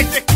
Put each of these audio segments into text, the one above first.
que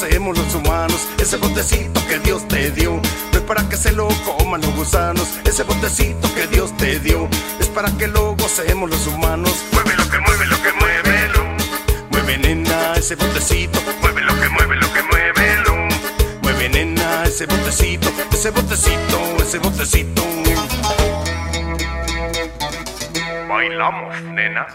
gocemos los humanos. Ese botecito que Dios te dio no es para que se lo coman los gusanos. Ese botecito que Dios te dio es para que lo gocemos los humanos. Mueve lo que mueve, lo que mueve, lo. Mueve nena ese botecito. Mueve lo que mueve, lo que mueve, lo. Mueve nena ese botecito, ese botecito, ese botecito. Bailamos, nena.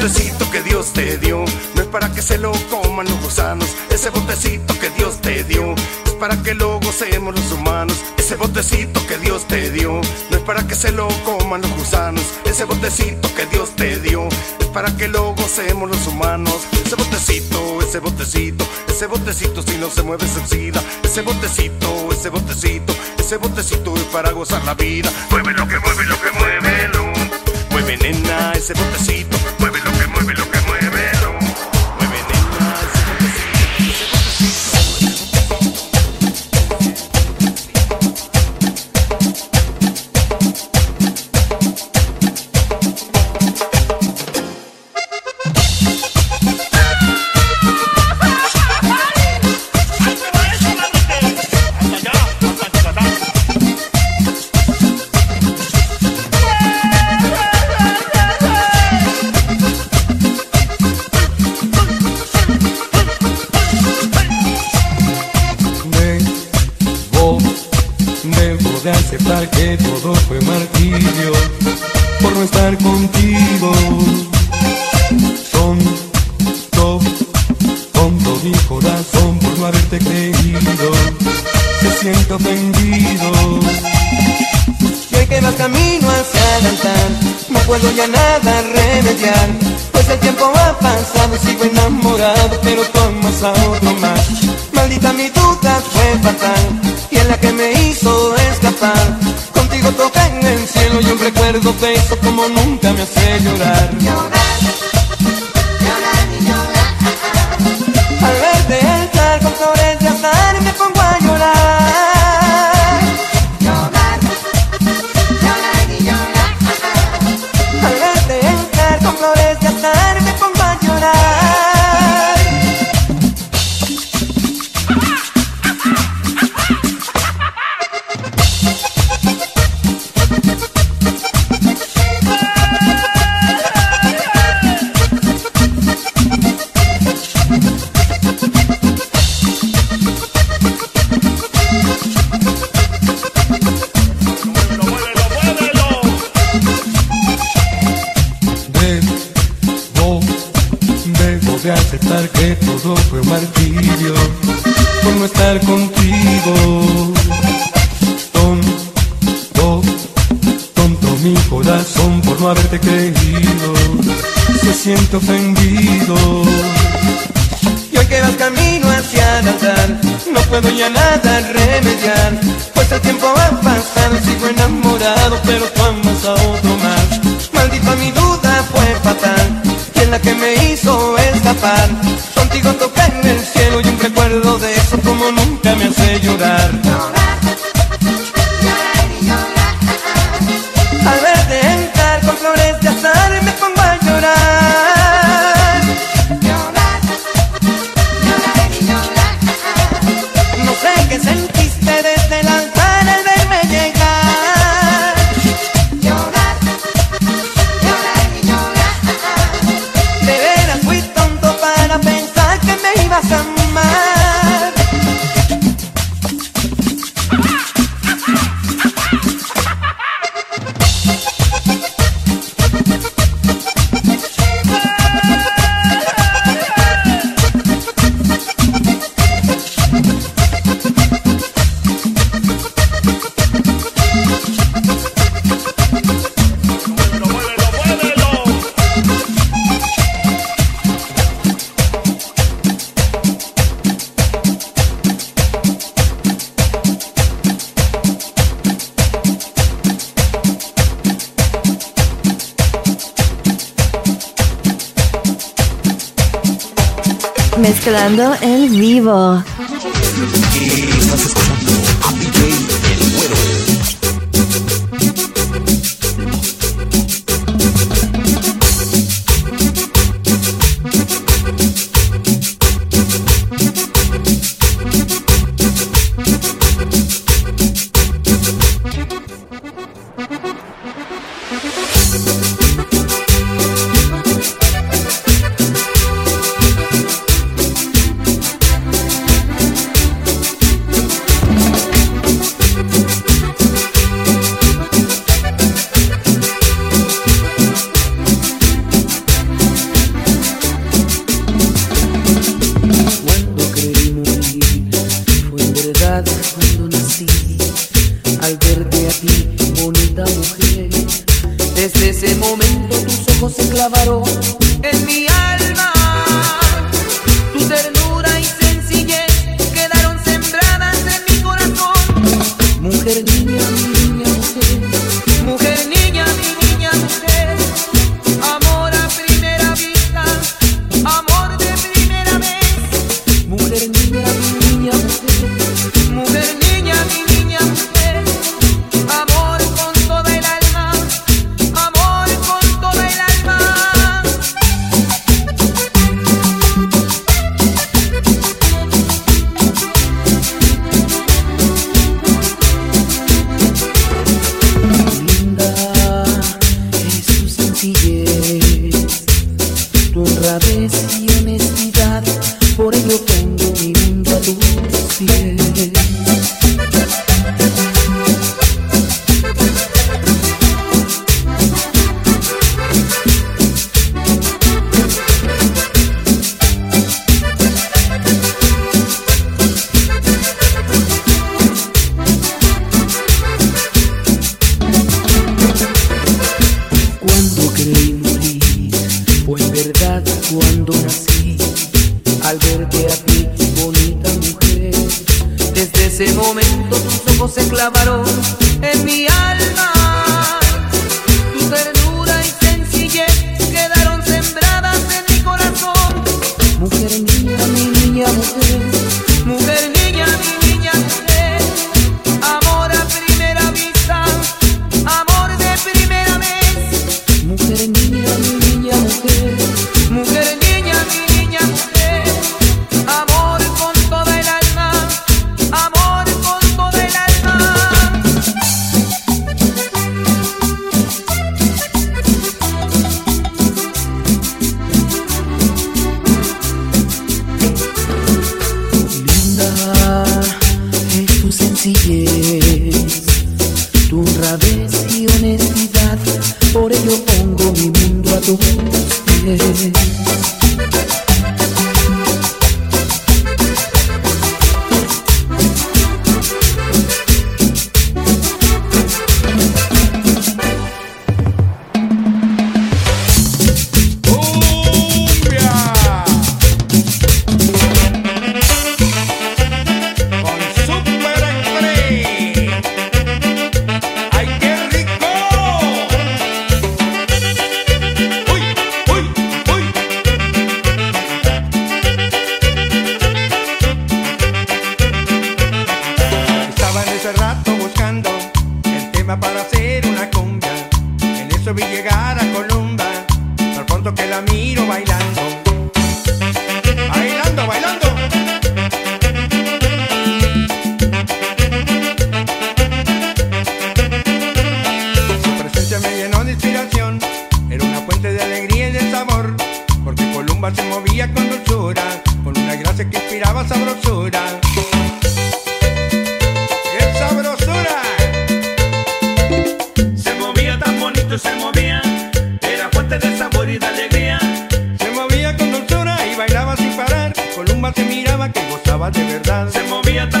Botecito que Dios te dio no es para que se lo coman los gusanos. Ese botecito que Dios te dio es para que lo gocemos los humanos. Ese botecito que Dios te dio no es para que se lo coman los gusanos. Ese botecito que Dios te dio es para que lo gocemos los humanos. Ese botecito, ese botecito, ese botecito si no se mueve se oxida. Ese botecito, ese botecito, ese botecito es para gozar la vida. Mueve lo que mueve, lo que mueve, lo. Mueve nena ese botecito, mueve lo que mueve, lo que mueve, puedo ya nada remediar. Pues el tiempo ha pasado Sigo enamorado Pero tú amas a otro más Maldita mi duda fue fatal Y en la que me hizo escapar. Contigo toca en el cielo Y un recuerdo eso Como nunca me hace llorar Se siente ofendido. Y hoy que vas camino hacia el altar No puedo ya nada remediar. Pues el tiempo ha pasado Sigo enamorado pero tú amas a otro más. Maldita mi duda fue fatal Y en la que me hizo escapar. Contigo toca en el cielo Y un recuerdo de eso como nunca me hace llorar mezclando en vivo. se movían, era fuente de sabor y de alegría. Se movía con dulzura y bailaba sin parar, Columba te miraba que gozaba de verdad. Se movía tan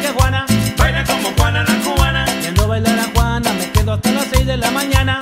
que Juana. Baila como Juana la cubana. Viendo bailar a Juana, me quedo hasta las 6 de la mañana.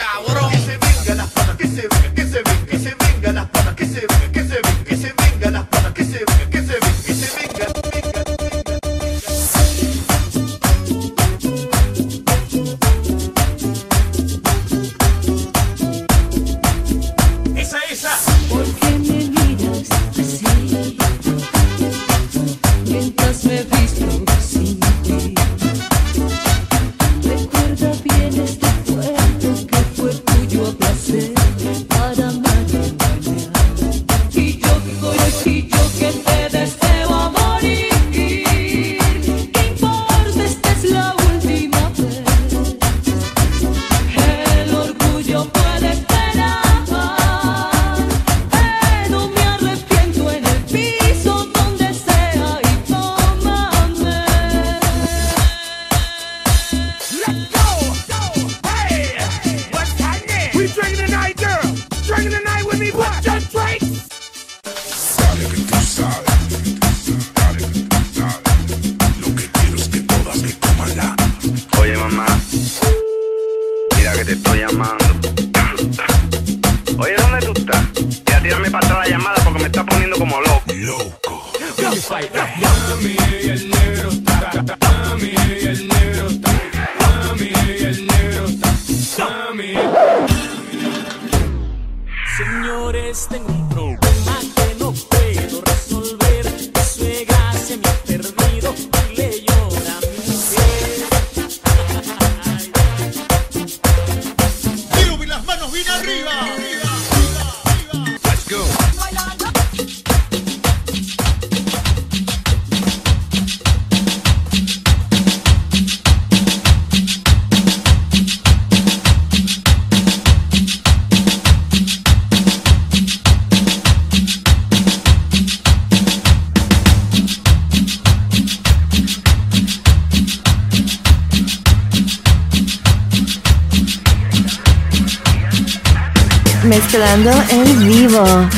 I Mezclando en vivo.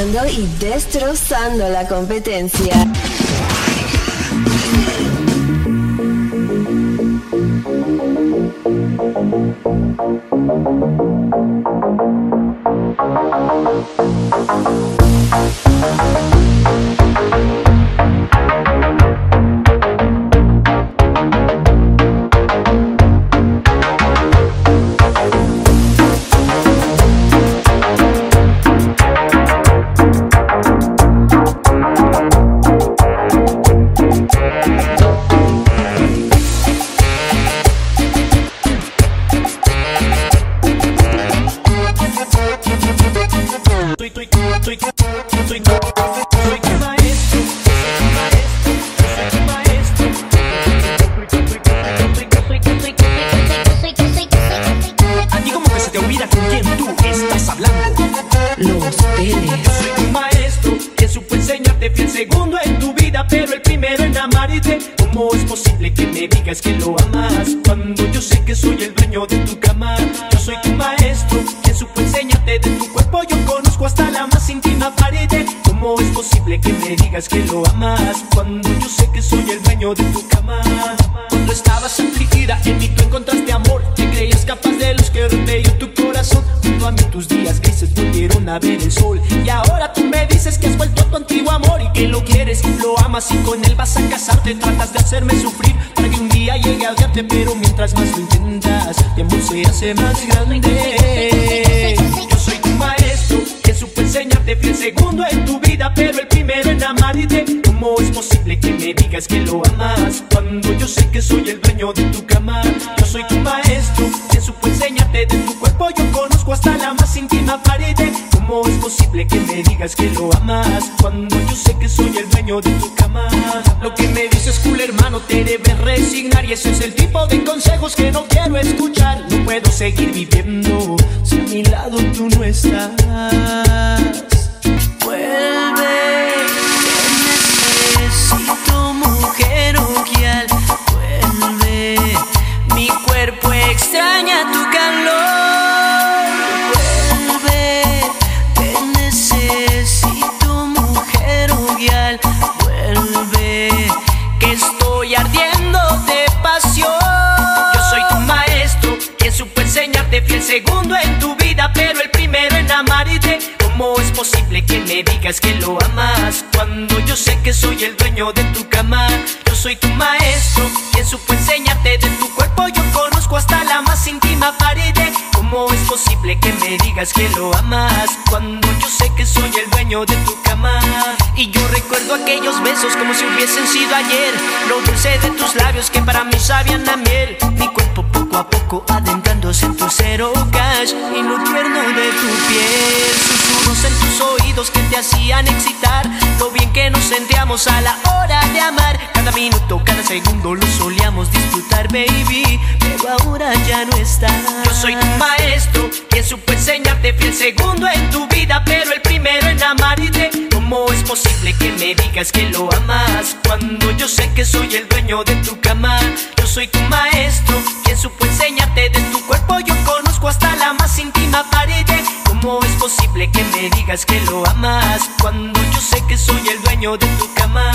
Y destrozando la competencia. ¿Cómo es posible que me digas que lo amas cuando yo sé que soy el dueño de tu cama? Cuando estabas afligida, en mí tú encontraste amor. Te creías capaz de los que rompió tu corazón. Junto a mí tus días grises volvieron a ver el sol. Y ahora tú me dices que has vuelto a tu antiguo amor y que lo quieres, lo amas y con él vas a casarte. Tratas de hacerme sufrir para que un día llegue a odiarte, pero mientras más lo intentas, mi amor se hace más grande. Yo soy tu maestro, que supo enseñarte fui el segundo en tu vida, pero el ¿Cómo es posible que me digas que lo amas cuando yo sé que soy el dueño de tu cama? Yo soy tu maestro, que supo enseñarte de tu cuerpo. Yo conozco hasta la más íntima pared. ¿Cómo es posible que me digas que lo amas cuando yo sé que soy el dueño de tu cama? Lo que me dices, cool hermano, te debes resignar y ese es el tipo de consejos que no quiero escuchar. No puedo seguir viviendo si a mi lado tú no estás. Posible que me digas que lo amas cuando yo sé que soy el dueño de tu cama? Yo soy tu maestro, quien supo enseñarte de tu cuerpo. Yo conozco hasta la más íntima pared. ¿Cómo es posible que me digas que lo amas cuando yo sé que soy el dueño de tu cama? Y yo recuerdo aquellos besos como si hubiesen sido ayer. Lo dulce de tus labios que para mí sabían a miel. Mi cuerpo poco a poco adentrándose en tu cero cash y lo tierno de tu piel. Susurros en tus oídos que te hacían excitar. Lo bien que nos sentíamos a la hora de amar. Cada minuto, cada segundo lo solíamos disfrutar, baby. Pero ahora ya no está. Yo soy tu maestro, quien supo enseñarte fui el segundo en tu vida, pero el primero en amarte. ¿Cómo es posible que me digas que lo amas cuando yo sé que soy el dueño de tu cama? Yo soy tu maestro, quien supo enseñarte de tu cuerpo. Yo conozco hasta la más íntima pared. ¿Cómo es posible que me digas que lo amas cuando yo sé que soy el dueño de tu cama?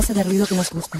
Clase de ruido que nos gusta.